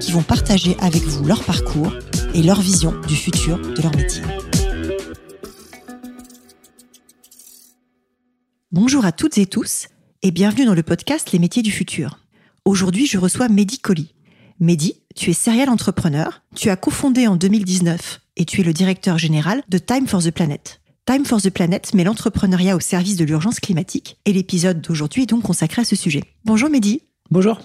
qui vont partager avec vous leur parcours et leur vision du futur de leur métier. Bonjour à toutes et tous et bienvenue dans le podcast Les métiers du futur. Aujourd'hui, je reçois Mehdi Colli. Mehdi, tu es serial entrepreneur, tu as cofondé en 2019 et tu es le directeur général de Time for the Planet. Time for the Planet met l'entrepreneuriat au service de l'urgence climatique et l'épisode d'aujourd'hui est donc consacré à ce sujet. Bonjour Mehdi. Bonjour.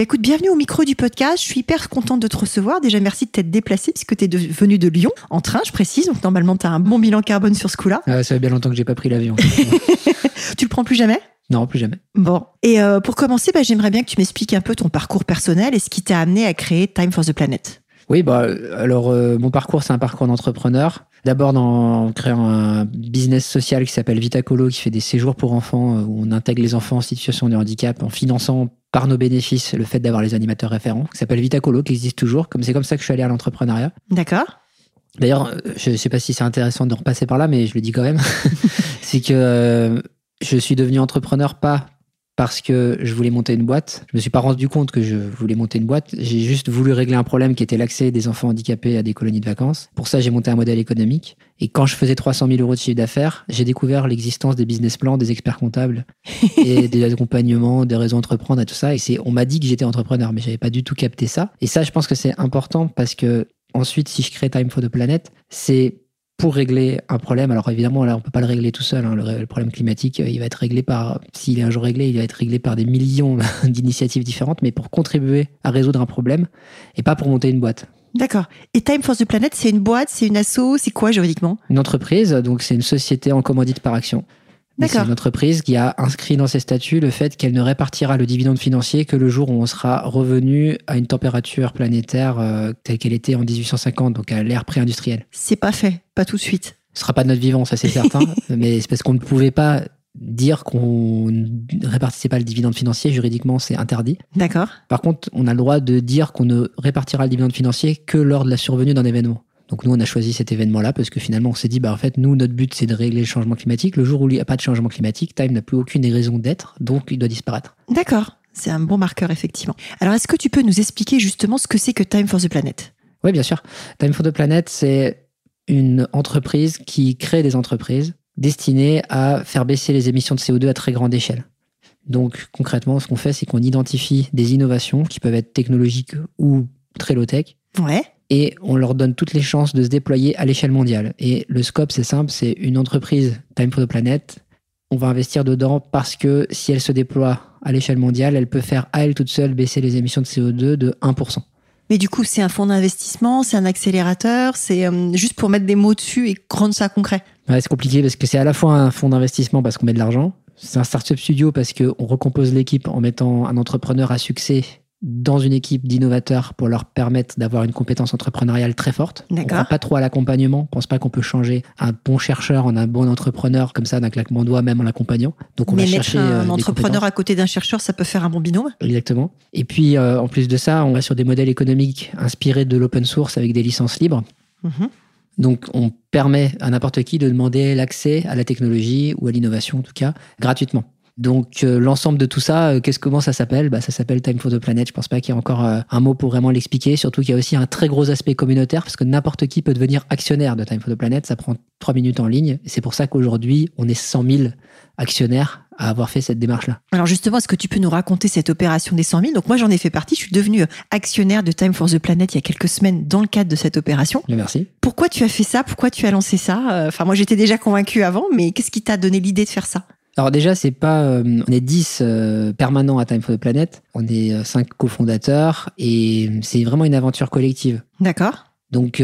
Bah écoute, bienvenue au micro du podcast. Je suis hyper contente de te recevoir. Déjà, merci de t'être déplacé puisque tu es venu de Lyon en train, je précise. Donc, normalement, tu as un bon bilan carbone sur ce coup-là. Ah, ça fait bien longtemps que j'ai pas pris l'avion. tu le prends plus jamais? Non, plus jamais. Bon. Et euh, pour commencer, bah, j'aimerais bien que tu m'expliques un peu ton parcours personnel et ce qui t'a amené à créer Time for the Planet. Oui, bah, alors euh, mon parcours, c'est un parcours d'entrepreneur. D'abord en créant un business social qui s'appelle Vitacolo, qui fait des séjours pour enfants, euh, où on intègre les enfants en situation de handicap en finançant par nos bénéfices le fait d'avoir les animateurs référents, qui s'appelle Vitacolo, qui existe toujours. Comme c'est comme ça que je suis allé à l'entrepreneuriat. D'accord. D'ailleurs, euh, je ne sais pas si c'est intéressant de repasser par là, mais je le dis quand même. c'est que je suis devenu entrepreneur pas parce que je voulais monter une boîte. Je me suis pas rendu compte que je voulais monter une boîte. J'ai juste voulu régler un problème qui était l'accès des enfants handicapés à des colonies de vacances. Pour ça, j'ai monté un modèle économique. Et quand je faisais 300 000 euros de chiffre d'affaires, j'ai découvert l'existence des business plans, des experts comptables et des accompagnements, des réseaux entreprendre et tout ça. Et c'est, on m'a dit que j'étais entrepreneur, mais j'avais pas du tout capté ça. Et ça, je pense que c'est important parce que ensuite, si je crée Time for the Planet, c'est pour régler un problème. Alors évidemment, là, on peut pas le régler tout seul. Hein. Le, problème climatique, euh, il va être réglé par, s'il est un jour réglé, il va être réglé par des millions d'initiatives différentes, mais pour contribuer à résoudre un problème et pas pour monter une boîte. D'accord. Et Time for the Planet, c'est une boîte, c'est une asso, c'est quoi juridiquement? Une entreprise, donc c'est une société en commandite par action. C'est une entreprise qui a inscrit dans ses statuts le fait qu'elle ne répartira le dividende financier que le jour où on sera revenu à une température planétaire euh, telle qu'elle était en 1850, donc à l'ère pré-industrielle. C'est pas fait, pas tout de suite. Ce sera pas de notre vivant, ça c'est certain, mais c'est parce qu'on ne pouvait pas dire qu'on ne répartissait pas le dividende financier, juridiquement c'est interdit. D'accord. Par contre, on a le droit de dire qu'on ne répartira le dividende financier que lors de la survenue d'un événement. Donc nous, on a choisi cet événement-là parce que finalement, on s'est dit, bah en fait, nous, notre but, c'est de régler le changement climatique. Le jour où il n'y a pas de changement climatique, Time n'a plus aucune raison d'être, donc il doit disparaître. D'accord, c'est un bon marqueur, effectivement. Alors, est-ce que tu peux nous expliquer justement ce que c'est que Time for the Planet? Oui, bien sûr. Time for the Planet, c'est une entreprise qui crée des entreprises destinées à faire baisser les émissions de CO2 à très grande échelle. Donc concrètement, ce qu'on fait, c'est qu'on identifie des innovations qui peuvent être technologiques ou très low-tech. Ouais et on leur donne toutes les chances de se déployer à l'échelle mondiale. Et le scope, c'est simple, c'est une entreprise Time for the Planet. On va investir dedans parce que si elle se déploie à l'échelle mondiale, elle peut faire à elle toute seule baisser les émissions de CO2 de 1%. Mais du coup, c'est un fonds d'investissement, c'est un accélérateur, c'est euh, juste pour mettre des mots dessus et rendre ça concret. Ouais, c'est compliqué parce que c'est à la fois un fonds d'investissement parce qu'on met de l'argent, c'est un startup studio parce qu'on recompose l'équipe en mettant un entrepreneur à succès dans une équipe d'innovateurs pour leur permettre d'avoir une compétence entrepreneuriale très forte. On ne pas trop à l'accompagnement. On pense pas qu'on peut changer un bon chercheur en un bon entrepreneur comme ça d'un claquement de doigts, même en l'accompagnant. Donc on va chercher un euh, entrepreneur à côté d'un chercheur, ça peut faire un bon binôme. Exactement. Et puis euh, en plus de ça, on va sur des modèles économiques inspirés de l'open source avec des licences libres. Mm-hmm. Donc, on permet à n'importe qui de demander l'accès à la technologie ou à l'innovation, en tout cas, gratuitement. Donc euh, l'ensemble de tout ça, euh, qu'est-ce comment ça s'appelle? Bah, Ça s'appelle Time for the Planet. Je pense pas qu'il y ait encore euh, un mot pour vraiment l'expliquer. Surtout qu'il y a aussi un très gros aspect communautaire parce que n'importe qui peut devenir actionnaire de Time for the Planet. Ça prend trois minutes en ligne. C'est pour ça qu'aujourd'hui, on est 100 000 actionnaires à avoir fait cette démarche-là. Alors justement, est-ce que tu peux nous raconter cette opération des 100 000 Donc moi, j'en ai fait partie. Je suis devenu actionnaire de Time for the Planet il y a quelques semaines dans le cadre de cette opération. Merci. Pourquoi tu as fait ça? Pourquoi tu as lancé ça? Enfin, moi, j'étais déjà convaincu avant, mais qu'est-ce qui t'a donné l'idée de faire ça? Alors déjà, c'est pas, euh, on est 10 euh, permanents à Time for the Planet. On est 5 euh, cofondateurs et c'est vraiment une aventure collective. D'accord. Donc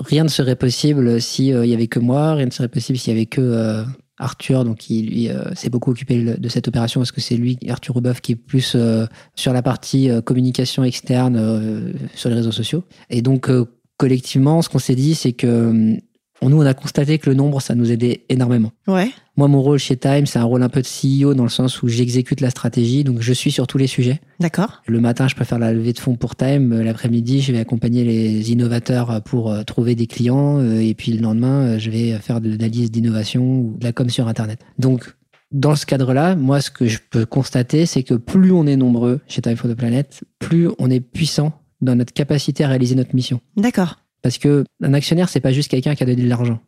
rien ne serait possible s'il y avait que moi, rien ne serait possible s'il y avait que Arthur, donc il lui euh, s'est beaucoup occupé de cette opération parce que c'est lui, Arthur Ruboff, qui est plus euh, sur la partie euh, communication externe sur les réseaux sociaux. Et donc collectivement, ce qu'on s'est dit, c'est que nous, on a constaté que le nombre, ça nous aidait énormément. Ouais. Moi, mon rôle chez Time, c'est un rôle un peu de CEO dans le sens où j'exécute la stratégie, donc je suis sur tous les sujets. D'accord. Le matin, je faire la levée de fonds pour Time. L'après-midi, je vais accompagner les innovateurs pour euh, trouver des clients. Euh, et puis le lendemain, euh, je vais faire de l'analyse d'innovation ou de la com sur Internet. Donc, dans ce cadre-là, moi, ce que je peux constater, c'est que plus on est nombreux chez Time for the Planet, plus on est puissant dans notre capacité à réaliser notre mission. D'accord. Parce que un actionnaire, c'est pas juste quelqu'un qui a donné de l'argent.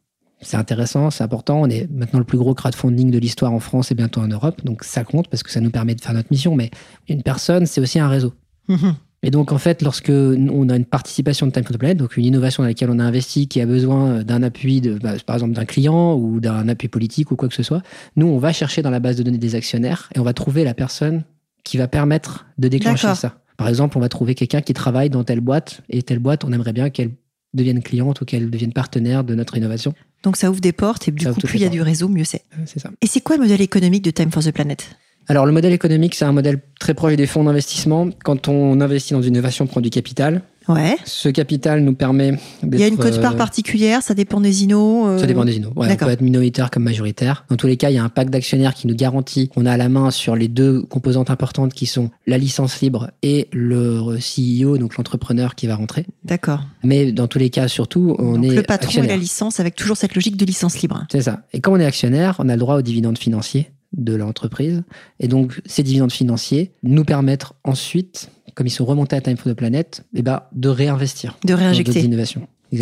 C'est intéressant, c'est important. On est maintenant le plus gros crowdfunding de l'histoire en France et bientôt en Europe. Donc ça compte parce que ça nous permet de faire notre mission. Mais une personne, c'est aussi un réseau. Mhm. Et donc, en fait, lorsque on a une participation de Time for the Planet, donc une innovation dans laquelle on a investi, qui a besoin d'un appui, de, bah, par exemple d'un client ou d'un appui politique ou quoi que ce soit, nous, on va chercher dans la base de données des actionnaires et on va trouver la personne qui va permettre de déclencher ça. Par exemple, on va trouver quelqu'un qui travaille dans telle boîte et telle boîte, on aimerait bien qu'elle deviennent clientes ou qu'elles deviennent partenaires de notre innovation. Donc ça ouvre des portes et du coup, plus il y a du réseau, mieux c'est. C'est ça. Et c'est quoi le modèle économique de Time for the Planet? Alors le modèle économique, c'est un modèle très proche des fonds d'investissement. Quand on investit dans une innovation, on prend du capital. Ouais. Ce capital nous permet. Il y a une cote-part euh, particulière, ça dépend des inos. Euh, ça dépend des inos. Ouais, on peut être minoritaire comme majoritaire. Dans tous les cas, il y a un pacte d'actionnaires qui nous garantit qu'on a la main sur les deux composantes importantes qui sont la licence libre et le CEO, donc l'entrepreneur qui va rentrer. D'accord. Mais dans tous les cas, surtout, on est. Le patron et la licence avec toujours cette logique de licence libre. C'est ça. Et quand on est actionnaire, on a le droit aux dividendes financiers de l'entreprise. Et donc, ces dividendes financiers nous permettent ensuite, comme ils sont remontés à Time for the Planet, eh ben, de réinvestir. De réinjecter. Dans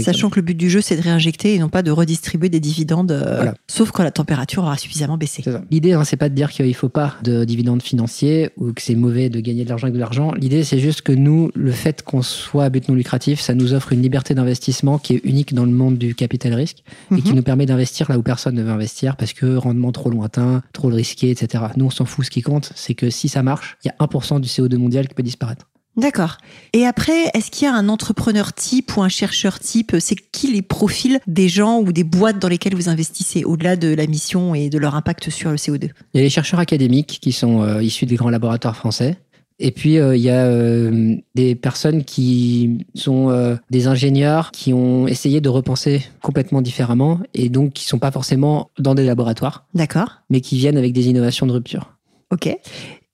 Sachant que le but du jeu, c'est de réinjecter et non pas de redistribuer des dividendes, euh, sauf quand la température aura suffisamment baissé. L'idée, hein, c'est pas de dire qu'il faut pas de dividendes financiers ou que c'est mauvais de gagner de l'argent avec de l'argent. L'idée, c'est juste que nous, le fait qu'on soit à but non lucratif, ça nous offre une liberté d'investissement qui est unique dans le monde du capital risque et qui mhm. nous permet d'investir là où personne ne veut investir parce que rendement trop lointain, trop risqué, etc. Nous, on s'en fout. Ce qui compte, c'est que si ça marche, il y a 1% du CO2 mondial qui peut disparaître. D'accord. Et après, est-ce qu'il y a un entrepreneur type ou un chercheur type? C'est qui les profils des gens ou des boîtes dans lesquelles vous investissez, au-delà de la mission et de leur impact sur le CO2 Il y a les chercheurs académiques qui sont euh, issus des grands laboratoires français. Et puis, euh, il y a euh, des personnes qui sont des ingénieurs qui ont essayé de repenser complètement différemment et donc qui ne sont pas forcément dans des laboratoires. D'accord. Mais qui viennent avec des innovations de rupture. Ok.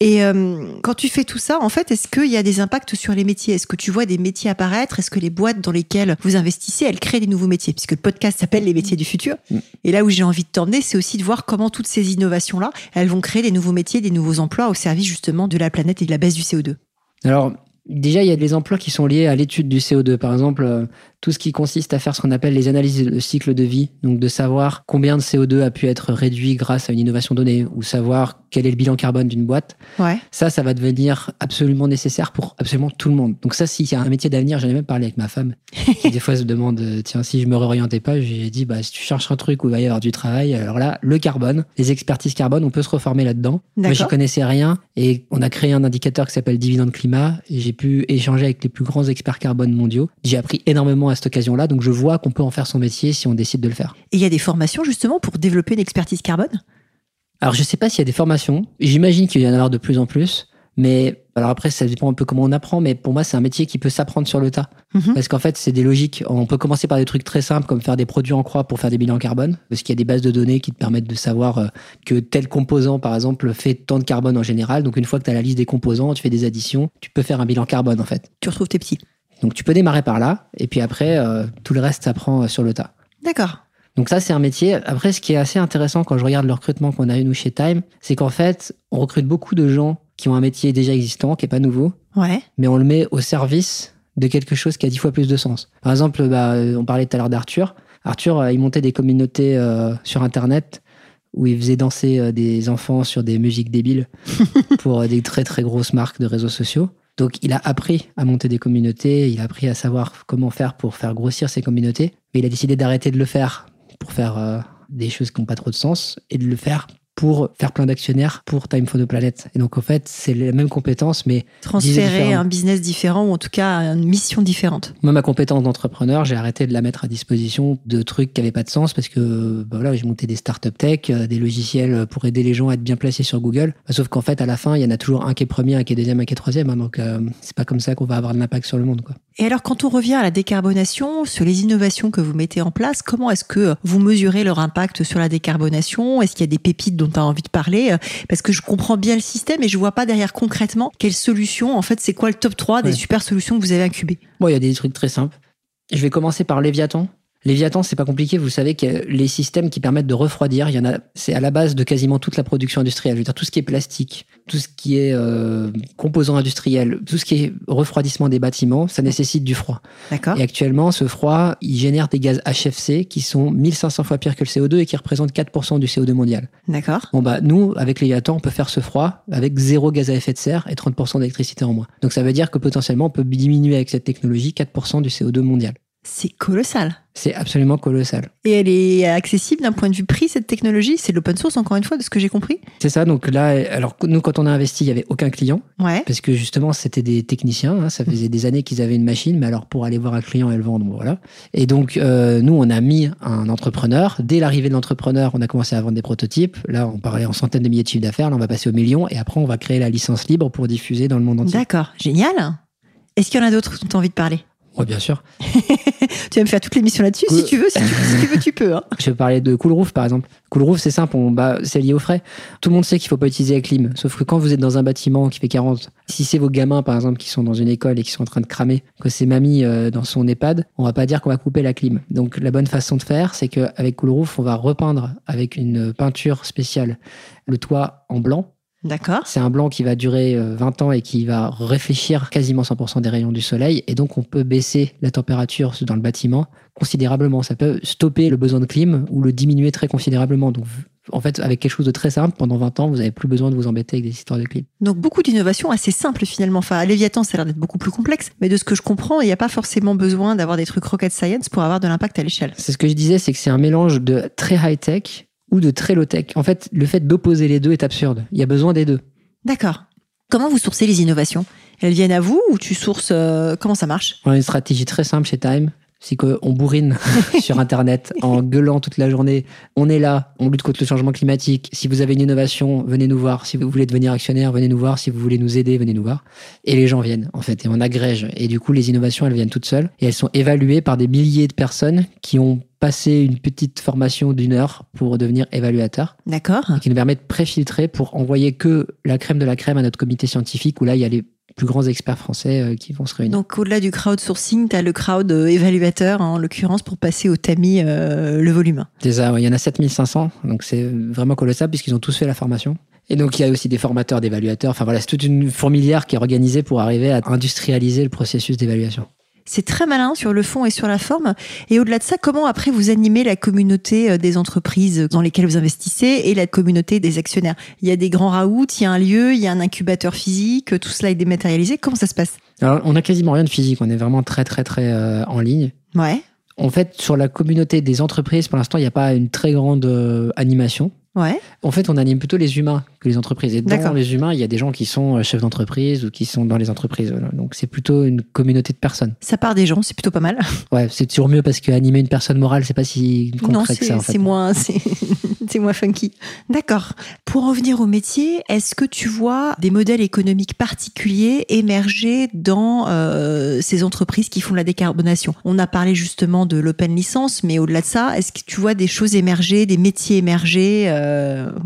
Et euh, quand tu fais tout ça, en fait, est-ce qu'il y a des impacts sur les métiers? Est-ce que tu vois des métiers apparaître? Est-ce que les boîtes dans lesquelles vous investissez, elles créent des nouveaux métiers? Puisque le podcast s'appelle Les métiers du futur. Mm. Et là où j'ai envie de t'emmener, c'est aussi de voir comment toutes ces innovations-là, elles vont créer des nouveaux métiers, des nouveaux emplois au service justement de la planète et de la baisse du CO2. Alors, Déjà, il y a des emplois qui sont liés à l'étude du CO2. Par exemple, euh, tout ce qui consiste à faire ce qu'on appelle les analyses de cycle de vie, donc de savoir combien de CO2 a pu être réduit grâce à une innovation donnée, ou savoir quel est le bilan carbone d'une boîte. Ouais. Ça, ça va devenir absolument nécessaire pour absolument tout le monde. Donc ça, si c'est un métier d'avenir, j'en ai même parlé avec ma femme, qui des fois se demande, euh, tiens, si je me réorientais pas, j'ai dit, bah, si tu cherches un truc où il va y avoir du travail, alors là, le carbone, les expertises carbone, on peut se reformer là-dedans. Moi, j'y connaissais rien, et on a créé un indicateur qui s'appelle dividende climat, et j'ai pu échanger avec les plus grands experts carbone mondiaux. J'ai appris énormément à cette occasion-là, donc je vois qu'on peut en faire son métier si on décide de le faire. Et il y a des formations justement pour développer une expertise carbone? Alors je ne sais pas s'il y a des formations. J'imagine qu'il y en a de plus en plus. Mais alors après, ça dépend un peu comment on apprend, mais pour moi, c'est un métier qui peut s'apprendre sur le tas. Mhm. Parce qu'en fait, c'est des logiques. On peut commencer par des trucs très simples, comme faire des produits en croix pour faire des bilans carbone, parce qu'il y a des bases de données qui te permettent de savoir euh, que tel composant, par exemple, fait tant de carbone en général. Donc une fois que tu as la liste des composants, tu fais des additions, tu peux faire un bilan carbone, en fait. Tu retrouves tes petits. Donc tu peux démarrer par là, et puis après, euh, tout le reste s'apprend euh, sur le tas. D'accord. Donc ça, c'est un métier. Après, ce qui est assez intéressant quand je regarde le recrutement qu'on a eu nous chez Time, c'est qu'en fait, on recrute beaucoup de gens qui ont un métier déjà existant, qui est pas nouveau. Ouais. Mais on le met au service de quelque chose qui a dix fois plus de sens. Par exemple, bah, on parlait tout à l'heure d'Arthur. Arthur, euh, il montait des communautés euh, sur Internet où il faisait danser euh, des enfants sur des musiques débiles pour des très très grosses marques de réseaux sociaux. Donc il a appris à monter des communautés, il a appris à savoir comment faire pour faire grossir ces communautés, mais il a décidé d'arrêter de le faire pour faire des choses qui n'ont pas trop de sens et de le faire pour faire plein d'actionnaires pour Time for the Planet. Et donc, en fait, c'est la même compétence, mais transférer un business différent ou en tout cas une mission différente. Moi, ma compétence d'entrepreneur, j'ai arrêté de la mettre à disposition de trucs qui n'avaient pas de sens parce que bah voilà, j'ai monté des startup tech, euh, des logiciels pour aider les gens à être bien placés sur Google. Bah, sauf qu'en fait, à la fin, il y en a toujours un qui est premier, un qui est deuxième, un qui est troisième. Hein, donc, euh, c'est pas comme ça qu'on va avoir de l'impact sur le monde. Quoi. Et alors, quand on revient à la décarbonation, sur les innovations que vous mettez en place, comment est-ce que vous mesurez leur impact sur la décarbonation? Est-ce qu'il y a des pépites dont tu as envie de parler? Parce que je comprends bien le système et je vois pas derrière concrètement quelle solution. En fait, c'est quoi le top 3 des super solutions que vous avez incubées Bon, il y a des trucs très simples. Je vais commencer par Léviathan. Léviathan, c'est pas compliqué. Vous savez que les systèmes qui permettent de refroidir, il y en a, c'est à la base de quasiment toute la production industrielle. Je veux dire, tout ce qui est plastique, tout ce qui est euh, composants industriels, tout ce qui est refroidissement des bâtiments, ça nécessite du froid. D'accord. Et actuellement, ce froid, il génère des gaz HFC qui sont 1500 fois pires que le CO2 et qui représentent 4% du CO2 mondial. D'accord. Bon, bah, nous, avec Léviathan, on peut faire ce froid avec zéro gaz à effet de serre et 30% d'électricité en moins. Donc, ça veut dire que potentiellement, on peut diminuer avec cette technologie 4% du CO2 mondial. C'est colossal. C'est absolument colossal. Et elle est accessible d'un point de vue prix, cette technologie? C'est l'open source, encore une fois, de ce que j'ai compris? C'est ça. Donc là, alors nous, quand on a investi, il n'y avait aucun client. Ouais. Parce que justement, c'était des techniciens. Hein, ça faisait des années qu'ils avaient une machine, mais alors pour aller voir un client et le vendre, voilà. Et donc, euh, nous, on a mis un entrepreneur. Dès l'arrivée de l'entrepreneur, on a commencé à vendre des prototypes. Là, on parlait en centaines de milliers de chiffres d'affaires. Là, on va passer au million. Et après, on va créer la licence libre pour diffuser dans le monde entier. D'accord. Génial. Est-ce qu'il y en a d'autres dont tu as envie de parler? Oui, bien sûr. tu vas me faire toute l'émission là-dessus si tu veux. Si tu, si tu, veux, tu peux. Hein. Je vais parler de Cool Roof, par exemple. Cool Roof, c'est simple, on, bah, c'est lié au frais. Tout le monde sait qu'il faut pas utiliser la clim. Sauf que quand vous êtes dans un bâtiment qui fait 40, si c'est vos gamins, par exemple, qui sont dans une école et qui sont en train de cramer, que c'est mamie euh, dans son EHPAD, on va pas dire qu'on va couper la clim. Donc, la bonne façon de faire, c'est qu'avec Cool Roof, on va repeindre avec une peinture spéciale le toit en blanc D'accord. C'est un blanc qui va durer 20 ans et qui va réfléchir quasiment 100% des rayons du soleil. Et donc, on peut baisser la température dans le bâtiment considérablement. Ça peut stopper le besoin de clim ou le diminuer très considérablement. Donc, en fait, avec quelque chose de très simple, pendant 20 ans, vous n'avez plus besoin de vous embêter avec des histoires de clim. Donc, beaucoup d'innovations assez simples finalement. Enfin, à Léviathan, ça a l'air d'être beaucoup plus complexe. Mais de ce que je comprends, il n'y a pas forcément besoin d'avoir des trucs rocket science pour avoir de l'impact à l'échelle. C'est ce que je disais, c'est que c'est un mélange de très high-tech ou de très low-tech. En fait, le fait d'opposer les deux est absurde. Il y a besoin des deux. D'accord. Comment vous sourcez les innovations? Elles viennent à vous ou tu sources euh, Comment ça marche? On a une stratégie très simple chez Time. C'est qu'on bourrine sur Internet en gueulant toute la journée. On est là, on lutte contre le changement climatique. Si vous avez une innovation, venez nous voir. Si vous voulez devenir actionnaire, venez nous voir. Si vous voulez nous aider, venez nous voir. Et les gens viennent, en fait, et on agrège. Et du coup, les innovations, elles viennent toutes seules. Et elles sont évaluées par des milliers de personnes qui ont passé une petite formation d'une heure pour devenir évaluateur. D'accord. Qui nous permet de préfiltrer pour envoyer que la crème de la crème à notre comité scientifique où là, il y a les plus grands experts français euh, qui vont se réunir. Donc au-delà du crowdsourcing, tu as le crowd euh, évaluateur hein, en l'occurrence pour passer au tamis euh, le volume. Ça, ouais, il y en a 7500, donc c'est vraiment colossal puisqu'ils ont tous fait la formation. Et donc il y a aussi des formateurs d'évaluateurs, enfin voilà, c'est toute une fourmilière qui est organisée pour arriver à industrialiser le processus d'évaluation. C'est très malin sur le fond et sur la forme. Et au-delà de ça, comment après vous animez la communauté des entreprises dans lesquelles vous investissez et la communauté des actionnaires? Il y a des grands raouts, il y a un lieu, il y a un incubateur physique, tout cela est dématérialisé. Comment ça se passe? Alors, on a quasiment rien de physique. On est vraiment très, très, très euh, en ligne. Ouais. En fait, sur la communauté des entreprises, pour l'instant, il n'y a pas une très grande euh, animation. Ouais. En fait, on anime plutôt les humains que les entreprises. Et dans les humains, il y a des gens qui sont euh, chefs d'entreprise ou qui sont dans les entreprises. Donc, c'est plutôt une communauté de personnes. Ça part des gens, c'est plutôt pas mal. Ouais, c'est toujours mieux parce qu'animer une personne morale, c'est pas si concret que ça. Non, c'est moins, c'est moins funky. D'accord. Pour revenir au métier, est-ce que tu vois des modèles économiques particuliers émerger dans euh, ces entreprises qui font la décarbonation? On a parlé justement de l'open licence, mais au-delà de ça, est-ce que tu vois des choses émerger, des métiers émerger euh,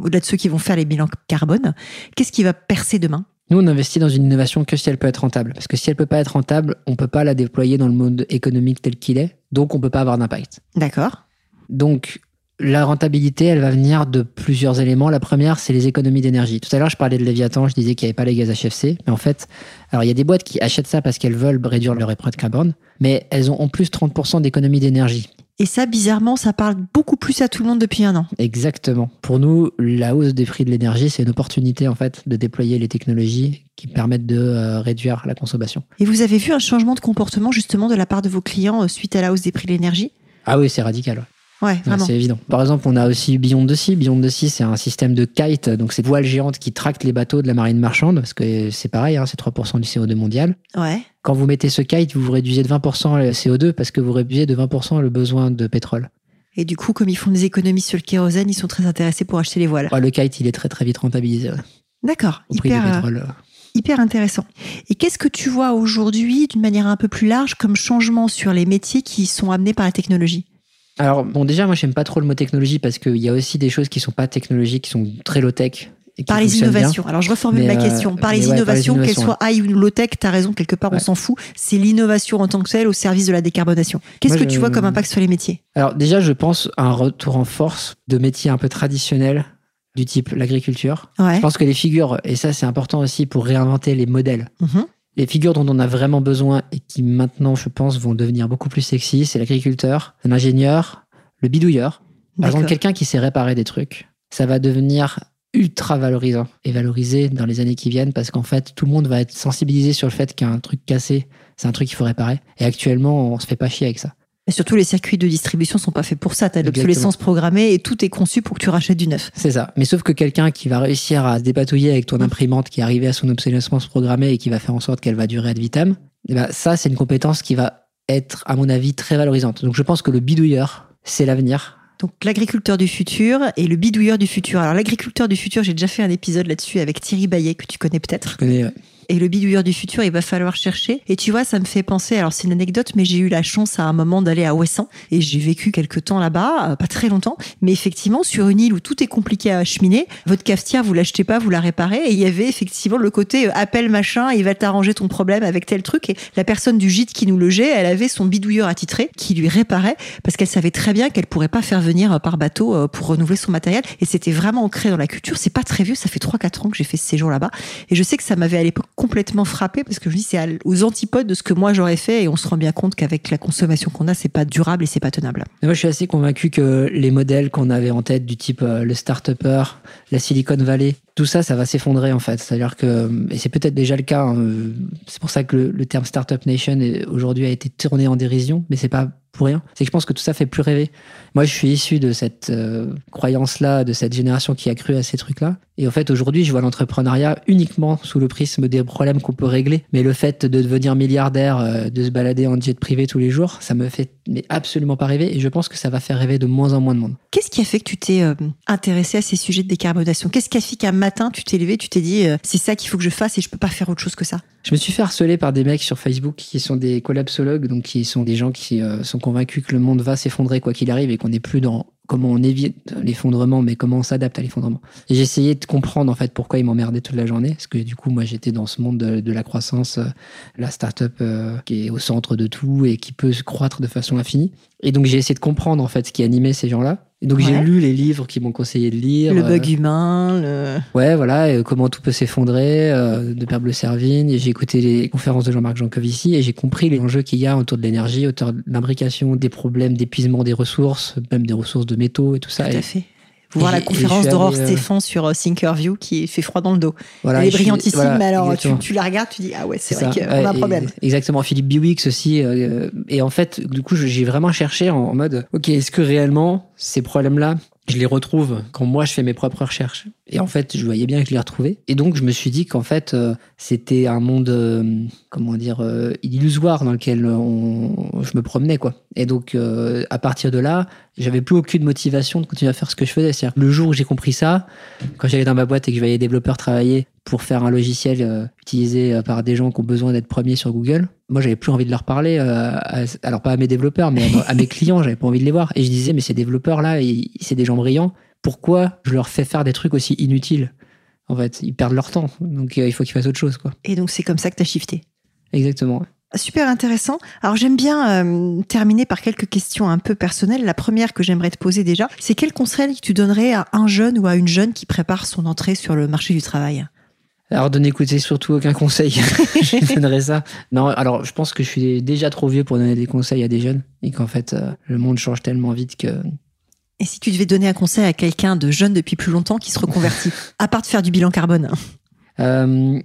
au-delà de ceux qui vont faire les bilans carbone. Qu'est-ce qui va percer demain? Nous, on investit dans une innovation que si elle peut être rentable. Parce que si elle peut pas être rentable, on peut pas la déployer dans le monde économique tel qu'il est. Donc, on peut pas avoir d'impact. D'accord. Donc, la rentabilité, elle va venir de plusieurs éléments. La première, c'est les économies d'énergie. Tout à l'heure, je parlais de Léviathan, je disais qu'il n'y avait pas les gaz HFC. Mais en fait, alors il y a des boîtes qui achètent ça parce qu'elles veulent réduire leur empreinte carbone, mais elles ont en plus 30% d'économie d'énergie. Et ça, bizarrement, ça parle beaucoup plus à tout le monde depuis un an. Exactement. Pour nous, la hausse des prix de l'énergie, c'est une opportunité en fait de déployer les technologies qui permettent de euh, réduire la consommation. Et vous avez vu un changement de comportement justement de la part de vos clients euh, suite à la hausse des prix de l'énergie? Ah oui, c'est radical. Ouais, vraiment. c'est évident. Par exemple, on a aussi Beyond the Sea. Beyond the Sea, c'est un système de kite, donc c'est voile géante qui tracte les bateaux de la marine marchande, parce que c'est pareil, hein, c'est 3% du CO2 mondial. Ouais. Quand vous mettez ce kite, vous réduisez de 20% le CO2 parce que vous réduisez de 20% le besoin de pétrole. Et du coup, comme ils font des économies sur le kérosène, ils sont très intéressés pour acheter les voiles. Ouais, le kite, il est très très vite rentabilisé ouais, D'accord. au prix Hyper, du euh, pétrole. hyper intéressant. Et qu'est-ce que tu vois aujourd'hui, d'une manière un peu plus large, comme changement sur les métiers qui sont amenés par la technologie? Alors, bon, déjà, moi, j'aime pas trop le mot technologie parce qu'il y a aussi des choses qui sont pas technologiques, qui sont très low-tech. Par les bien. innovations. Alors je reformule Mais, ma euh, question. Par les ouais, innovations, qu'elles soient high ou low-tech, tu as raison, quelque part, on s'en fout. C'est l'innovation en tant que telle au service de la décarbonation. Qu'est-ce que je- tu vois comme impact sur les métiers? Alors, déjà, je pense à un retour en force de métiers un peu traditionnels du type l'agriculture. Ouais. Je pense que les figures, et ça, c'est important aussi pour réinventer les modèles. Mhm. Les figures dont on a vraiment besoin et qui maintenant, je pense, vont devenir beaucoup plus sexy, c'est l'agriculteur, l'ingénieur, le bidouilleur. Par exemple, quelqu'un qui sait réparer des trucs, ça va devenir ultra valorisant et valorisé dans les années qui viennent parce qu'en fait, tout le monde va être sensibilisé sur le fait qu'un truc cassé, c'est un truc qu'il faut réparer. Et actuellement, on se fait pas chier avec ça. Et surtout, les circuits de distribution sont pas faits pour ça. Tu as l'obsolescence programmée et tout est conçu pour que tu rachètes du neuf. C'est ça. Mais sauf que quelqu'un qui va réussir à se dépatouiller avec ton imprimante qui est arrivée à son obsolescence programmée et qui va faire en sorte qu'elle va durer ad vitam, eh ben, ça, c'est une compétence qui va être, à mon avis, très valorisante. Donc je pense que le bidouilleur, c'est l'avenir. Donc l'agriculteur du futur et le bidouilleur du futur. Alors l'agriculteur du futur, j'ai déjà fait un épisode là-dessus avec Thierry Baillet que tu connais peut-être. Je connais, ouais. Et le bidouilleur du futur, il va falloir chercher. Et tu vois, ça me fait penser, alors c'est une anecdote, mais j'ai eu la chance à un moment d'aller à Ouessant. Et j'ai vécu quelques temps là-bas, euh, pas très longtemps, mais effectivement sur une île où tout est compliqué à acheminer, votre cafetière, vous l'achetez pas, vous la réparez. Et il y avait effectivement le côté euh, appel machin, il va t'arranger ton problème avec tel truc. Et la personne du gîte qui nous logeait, elle avait son bidouilleur attitré qui lui réparait parce qu'elle savait très bien qu'elle pourrait pas faire venir euh, par bateau pour renouveler son matériel. Et c'était vraiment ancré dans la culture. C'est pas très vieux, ça fait 3-4 ans que j'ai fait ce séjour là-bas. Et je sais que ça m'avait à l'époque complètement frappé parce que je dis c'est aux antipodes de ce que moi j'aurais fait et on se rend bien compte qu'avec la consommation qu'on a, c'est pas durable et c'est pas tenable. Moi, je suis assez convaincu que les modèles qu'on avait en tête, du type euh, le start-upper, la Silicon Valley, tout ça, ça va s'effondrer en fait. C'est-à-dire que, et c'est peut-être déjà le cas, hein, euh, c'est pour ça que le, le terme Startup Nation aujourd'hui a été tourné en dérision, mais c'est pas rien. C'est que je pense que tout ça fait plus rêver. Moi, je suis issu de cette euh, croyance-là, de cette génération qui a cru à ces trucs-là. Et en fait, aujourd'hui, je vois l'entrepreneuriat uniquement sous le prisme des problèmes qu'on peut régler. Mais le fait de devenir milliardaire, euh, de se balader en jet privé tous les jours, ça me fait mais absolument pas rêver. Et je pense que ça va faire rêver de moins en moins de monde. Qu'est-ce qui a fait que tu t'es euh, intéressé à ces sujets de décarbonation? Qu'est-ce qui a fait qu'un matin tu t'es levé, tu t'es dit c'est ça qu'il faut que je fasse et je peux pas faire autre chose que ça? Je me suis fait harceler par des mecs sur Facebook qui sont des collapsologues, donc qui sont des gens qui euh, sont convaincus que le monde va s'effondrer quoi qu'il arrive et qu'on n'est plus dans comment on évite l'effondrement, mais comment on s'adapte à l'effondrement. Et j'ai essayé de comprendre en fait pourquoi ils m'emmerdaient toute la journée, parce que du coup moi j'étais dans ce monde de, de la croissance, euh, la start-up euh, qui est au centre de tout et qui peut se croître de façon infinie. Et donc j'ai essayé de comprendre en fait ce qui animait ces gens-là. Et donc j'ai lu les livres qui m'ont conseillé de lire. Le euh, bug humain, le... Ouais, voilà, euh, comment tout peut s'effondrer, euh, de Père Bleu Servigne. J'ai écouté les conférences de Jean-Marc Jancovici et j'ai compris les enjeux qu'il y a autour de l'énergie, autour de l'imbrication, des problèmes d'épuisement des ressources, même des ressources de métaux et tout ça. tout Et à fait. Voir la conférence d'Aurore allé, euh, Stéphane sur euh, Thinkerview qui fait froid dans le dos. voilà, Elle est brillantissime, voilà, mais alors tu, tu la regardes, tu dis ah ouais, c'est vrai qu'on Ouais, a un problème. Exactement, Philippe Biwix aussi. euh, et en fait, du coup, j'ai vraiment cherché en, en mode, ok, est-ce que réellement ces problèmes-là, je les retrouve quand moi je fais mes propres recherches Et en fait, je voyais bien que je les retrouvais. Et donc, je me suis dit qu'en fait, euh, c'était un monde, euh, comment dire, euh, illusoire dans lequel on, je me promenais, quoi. Et donc, euh, à partir de là, j'avais plus aucune motivation de continuer à faire ce que je faisais. C'est-à-dire le jour où j'ai compris ça, quand j'allais dans ma boîte et que je voyais des développeurs travailler pour faire un logiciel euh, utilisé euh, par des gens qui ont besoin d'être premiers sur Google, moi j'avais plus envie de leur parler, euh, à- alors pas à mes développeurs, mais à, à mes clients, j'avais pas envie de les voir. Et je disais, mais ces développeurs-là, c'est des gens brillants, pourquoi je leur fais faire des trucs aussi inutiles? En fait, ils perdent leur temps, donc euh, il faut qu'ils fassent autre chose, quoi. Et donc c'est comme ça que tu as shifté. Exactement. Super intéressant. Alors j'aime bien euh, terminer par quelques questions un peu personnelles. La première que j'aimerais te poser déjà, c'est quel conseil tu donnerais à un jeune ou à une jeune qui prépare son entrée sur le marché du travail? Alors de n'écouter surtout aucun conseil, je donnerais ça. Non, alors je pense que je suis déjà trop vieux pour donner des conseils à des jeunes et qu'en fait euh, le monde change tellement vite que Et si tu devais donner un conseil à quelqu'un de jeune depuis plus longtemps qui se reconvertit, à part de faire du bilan carbone? Euh,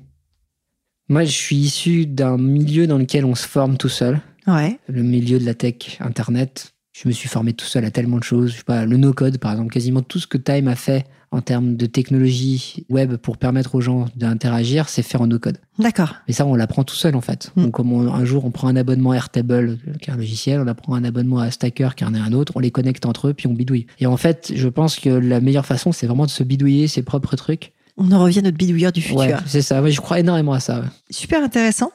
moi, je suis issu d'un milieu dans lequel on se forme tout seul, Ouais. le milieu de la tech, Internet. Je me suis formé tout seul à tellement de choses. Je sais pas, le no-code, par exemple, quasiment tout ce que Time a fait en termes de technologie web pour permettre aux gens d'interagir, c'est fait en no-code. D'accord. Et ça, on l'apprend tout seul, en fait. Mm. Donc, comme on- un jour, on prend un abonnement à Airtable, qui est un logiciel, on apprend un abonnement à Stacker, qui en est un autre, on les connecte entre eux, puis on bidouille. Et en fait, je pense que la meilleure façon, c'est vraiment de se bidouiller ses propres trucs. On en revient à notre bidouilleur du futur. Ouais, c'est ça. Ouais, je crois énormément à ça. ouais. Super intéressant.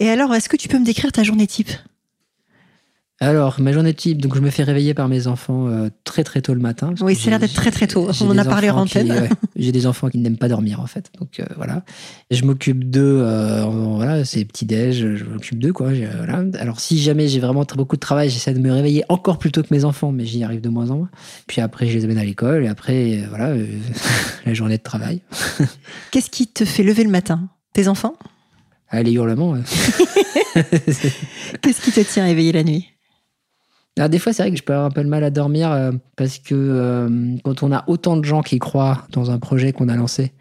Et alors, est-ce que tu peux me décrire ta journée type? Alors, ma journée type, donc je me fais réveiller par mes enfants euh, très très tôt le matin. Oui, a l'air d'être très très tôt. On en a parlé en antenne. ouais, j'ai des enfants qui n'aiment pas dormir en fait, donc euh, voilà. Et je m'occupe d'eux, euh, voilà, c'est petit déj, je m'occupe d'eux quoi. voilà. Alors si jamais j'ai vraiment très- beaucoup de travail, j'essaie de me réveiller encore plus tôt que mes enfants, mais j'y arrive de moins en moins. Puis après, je les amène à l'école et après, voilà, la journée de travail. Qu'est-ce qui te fait lever le matin? Tes enfants? Ah, les hurlements. Qu'est-ce qui te tient éveillé la nuit? Alors, des fois, c'est vrai que je peux avoir un peu de mal à dormir euh, parce que euh, quand on a autant de gens qui croient dans un projet qu'on a lancé,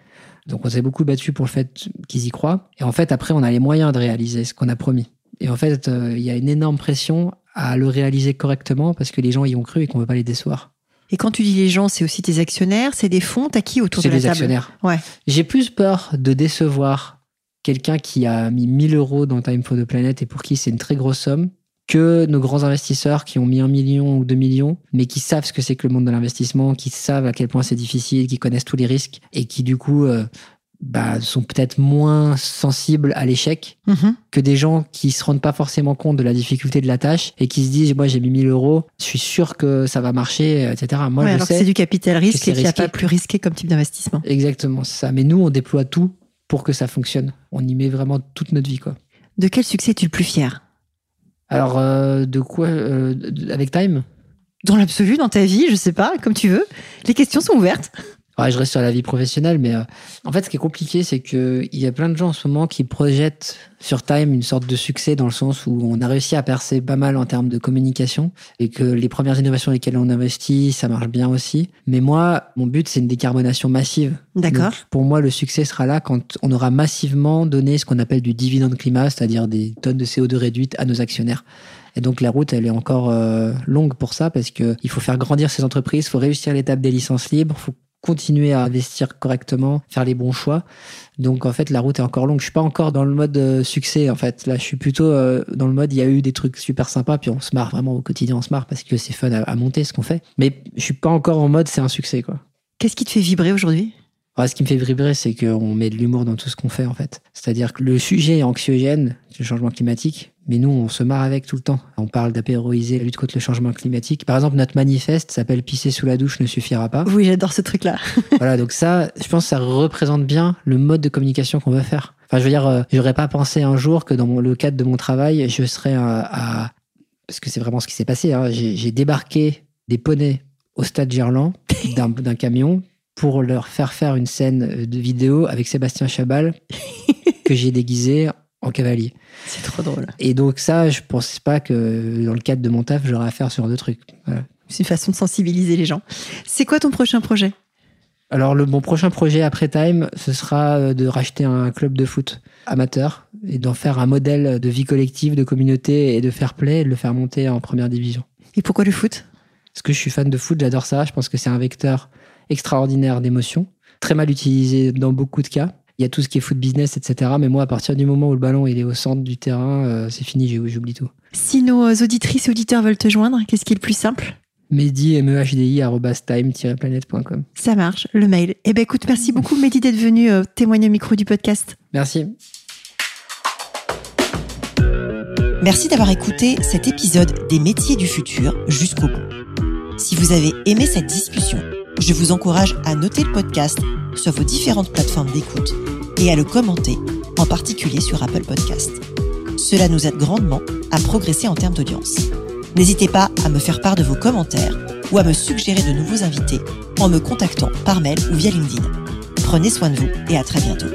donc on s'est beaucoup battu pour le fait qu'ils y croient. Et en fait, après, on a les moyens de réaliser ce qu'on a promis. Et en fait, euh, il y a une énorme pression à le réaliser correctement parce que les gens y ont cru et qu'on ne veut pas les décevoir. Et quand tu dis les gens, c'est aussi tes actionnaires, c'est des fonds, t'as qui autour de C'est la les table actionnaires. Ouais. J'ai plus peur de décevoir quelqu'un qui a mis 1000 euros dans Time for the Planet et pour qui c'est une très grosse somme que nos grands investisseurs qui ont mis un million ou deux millions, mais qui savent ce que c'est que le monde de l'investissement, qui savent à quel point c'est difficile, qui connaissent tous les risques et qui du coup euh, bah, sont peut-être moins sensibles à l'échec Mhm. que des gens qui se rendent pas forcément compte de la difficulté de la tâche et qui se disent moi j'ai mis 1000 euros, je suis sûr que ça va marcher, etc. Moi Ouais, je alors sais c'est du capital risque et qu'il n'y a pas plus risqué comme type d'investissement. Exactement, c'est ça. Mais nous, on déploie tout pour que ça fonctionne. On y met vraiment toute notre vie, quoi. De quel succès es-tu le plus fier? Alors, euh, de quoi euh, Avec Time? Dans l'absolu, dans ta vie, je sais pas, comme tu veux. Les questions sont ouvertes. Je reste sur la vie professionnelle, mais euh, en fait, ce qui est compliqué, c'est qu'il y a plein de gens en ce moment qui projettent sur Time une sorte de succès dans le sens où on a réussi à percer pas mal en termes de communication et que les premières innovations dans lesquelles on investit, ça marche bien aussi. Mais moi, mon but, c'est une décarbonation massive. D'accord. Pour moi, le succès sera là quand on aura massivement donné ce qu'on appelle du dividende climat, c'est-à-dire des tonnes de CO2 réduites à nos actionnaires. Et donc la route, elle est encore euh, longue pour ça parce que il faut faire grandir ces entreprises, il faut réussir l'étape des licences libres, il faut continuer à investir correctement, faire les bons choix. Donc en fait, la route est encore longue. Je suis pas encore dans le mode euh, succès en fait. Là, je suis plutôt euh, dans le mode il y a eu des trucs super sympas puis on se marre vraiment au quotidien, on se marre parce que c'est fun à, à monter ce qu'on fait. Mais je suis pas encore en mode c'est un succès quoi. Qu'est-ce qui te fait vibrer aujourd'hui? Ouais, ce qui me fait vibrer, c'est qu'on met de l'humour dans tout ce qu'on fait, en fait. C'est-à-dire que le sujet est anxiogène, le changement climatique, mais nous, on se marre avec tout le temps. On parle d'apéroiser la lutte contre le changement climatique. Par exemple, notre manifeste s'appelle Pisser sous la douche ne suffira pas. Oui, j'adore ce truc-là. voilà, donc ça, je pense que ça représente bien le mode de communication qu'on veut faire. Enfin, je veux dire, euh, j'aurais pas pensé un jour que dans mon- le cadre de mon travail, je serais à... à- parce que c'est vraiment ce qui s'est passé. hein. J'ai débarqué des poneys au stade Gerland d'un camion pour leur faire faire une scène de vidéo avec Sébastien Chabal que j'ai déguisé en cavalier. C'est trop drôle. Et donc ça, je pensais pas que dans le cadre de mon taf, j'aurais à faire sur deux trucs. Voilà. C'est une façon de sensibiliser les gens. C'est quoi ton prochain projet? Alors, le, mon prochain projet après Time, ce sera euh, de racheter un club de foot amateur et d'en faire un modèle de vie collective, de communauté et de fair play et de le faire monter en première division. Et pourquoi le foot? Parce que je suis fan de foot, j'adore ça. Je pense que c'est un vecteur extraordinaire d'émotions, très mal utilisé dans beaucoup de cas. Il y a tout ce qui est foot business, etc. Mais moi, à partir du moment où le ballon il est au centre du terrain, euh, c'est fini, j'ai- j'oublie tout. Si nos auditrices et auditeurs veulent te joindre, qu'est-ce qui est le plus simple? Mehdi, E mehdi, arobase time-planet.com. Ça marche, le mail. Eh ben écoute, merci beaucoup Mehdi d'être venu euh, témoigner au micro du podcast. Merci. Merci d'avoir écouté cet épisode des métiers du futur jusqu'au bout. Si vous avez aimé cette discussion, je vous encourage à noter le podcast sur vos différentes plateformes d'écoute et à le commenter, en particulier sur Apple Podcast. Cela nous aide grandement à progresser en termes d'audience. N'hésitez pas à me faire part de vos commentaires ou à me suggérer de nouveaux invités en me contactant par mail ou via LinkedIn. Prenez soin de vous et à très bientôt.